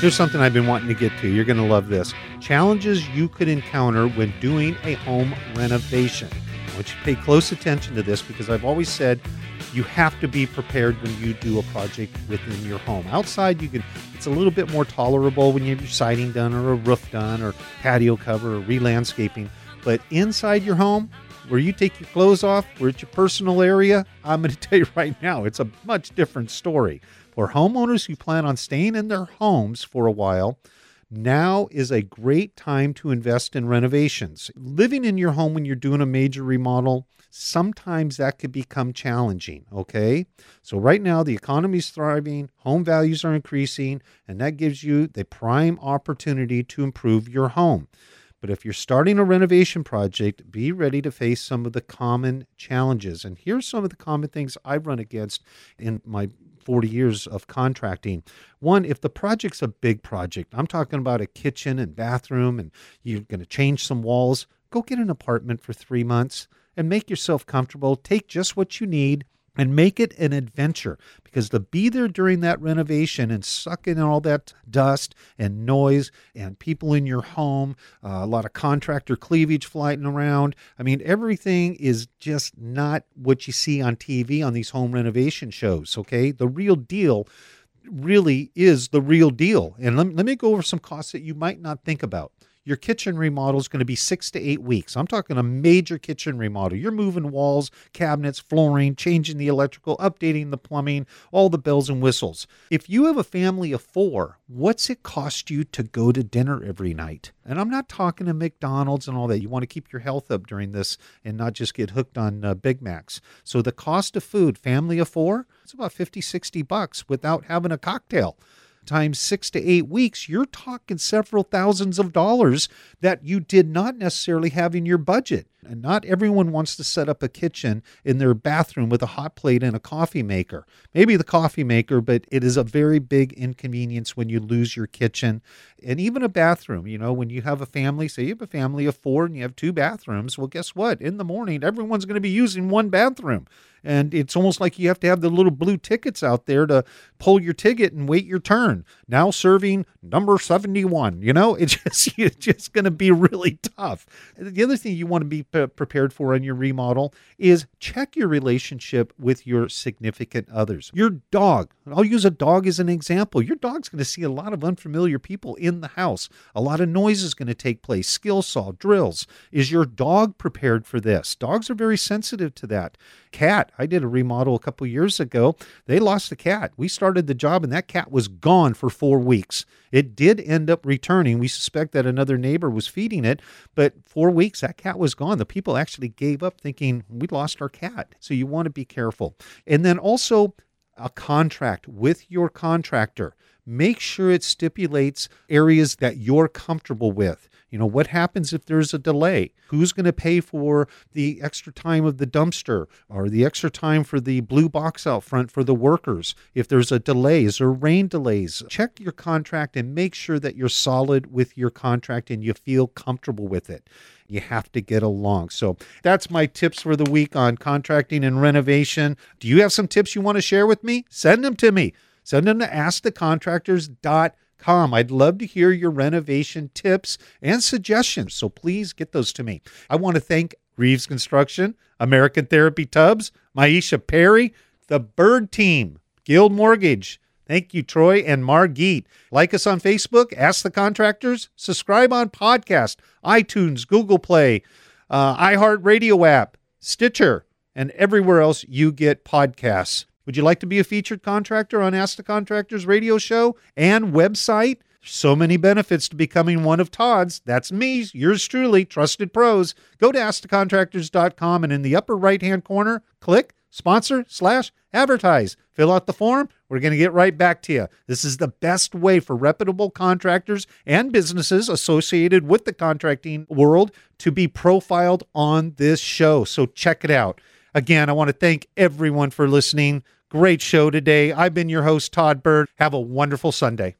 Here's something I've been wanting to get to. You're going to love this. Challenges you could encounter when doing a home renovation. I want you to pay close attention to this because I've always said you have to be prepared when you do a project within your home. Outside, you can it's a little bit more tolerable when you have your siding done or a roof done or patio cover or re-landscaping. But inside your home, where you take your clothes off, where it's your personal area, I'm going to tell you right now, it's a much different story. For homeowners who plan on staying in their homes for a while, now is a great time to invest in renovations. Living in your home when you're doing a major remodel, sometimes that could become challenging, okay? So, right now, the economy is thriving, home values are increasing, and that gives you the prime opportunity to improve your home. But if you're starting a renovation project, be ready to face some of the common challenges. And here's some of the common things I've run against in my 40 years of contracting. One, if the project's a big project, I'm talking about a kitchen and bathroom, and you're going to change some walls, go get an apartment for three months and make yourself comfortable. Take just what you need and make it an adventure because to be there during that renovation and suck in all that dust and noise and people in your home, uh, a lot of contractor cleavage flying around. I mean, everything is just not what you see on TV on these home renovation shows, okay? The real deal really is the real deal. And let, let me go over some costs that you might not think about your kitchen remodel is going to be six to eight weeks. I'm talking a major kitchen remodel. You're moving walls, cabinets, flooring, changing the electrical, updating the plumbing, all the bells and whistles. If you have a family of four, what's it cost you to go to dinner every night? And I'm not talking to McDonald's and all that. You want to keep your health up during this and not just get hooked on uh, Big Macs. So the cost of food, family of four, it's about 50, 60 bucks without having a cocktail times six to eight weeks, you're talking several thousands of dollars that you did not necessarily have in your budget. And not everyone wants to set up a kitchen in their bathroom with a hot plate and a coffee maker. Maybe the coffee maker, but it is a very big inconvenience when you lose your kitchen and even a bathroom. You know, when you have a family, say you have a family of four and you have two bathrooms, well, guess what? In the morning, everyone's going to be using one bathroom. And it's almost like you have to have the little blue tickets out there to pull your ticket and wait your turn. Now serving number 71. You know, it's just, it's just going to be really tough. The other thing you want to be Uh, prepared for in your remodel is check your relationship with your significant others. Your dog, I'll use a dog as an example. Your dog's going to see a lot of unfamiliar people in the house. A lot of noise is going to take place, skill saw, drills. Is your dog prepared for this? Dogs are very sensitive to that. Cat, I did a remodel a couple years ago. They lost a cat. We started the job and that cat was gone for four weeks. It did end up returning. We suspect that another neighbor was feeding it, but four weeks, that cat was gone. The people actually gave up thinking we lost our cat. So you want to be careful. And then also a contract with your contractor. Make sure it stipulates areas that you're comfortable with. You know, what happens if there's a delay? Who's going to pay for the extra time of the dumpster or the extra time for the blue box out front for the workers? If there's a delay, is there rain delays? Check your contract and make sure that you're solid with your contract and you feel comfortable with it. You have to get along. So that's my tips for the week on contracting and renovation. Do you have some tips you want to share with me? Send them to me. Send them to askthecontractors.com. I'd love to hear your renovation tips and suggestions. So please get those to me. I want to thank Reeves Construction, American Therapy Tubs, Maisha Perry, the Bird Team, Guild Mortgage. Thank you, Troy and Margit. Like us on Facebook, Ask the Contractors, subscribe on podcast, iTunes, Google Play, uh, iHeartRadio app, Stitcher, and everywhere else you get podcasts. Would you like to be a featured contractor on Ask the Contractors radio show and website? So many benefits to becoming one of Todd's. That's me, yours truly, Trusted Pros. Go to AskTheContractors.com and in the upper right hand corner, click sponsor slash advertise. Fill out the form. We're going to get right back to you. This is the best way for reputable contractors and businesses associated with the contracting world to be profiled on this show. So check it out. Again, I want to thank everyone for listening. Great show today. I've been your host, Todd Bird. Have a wonderful Sunday.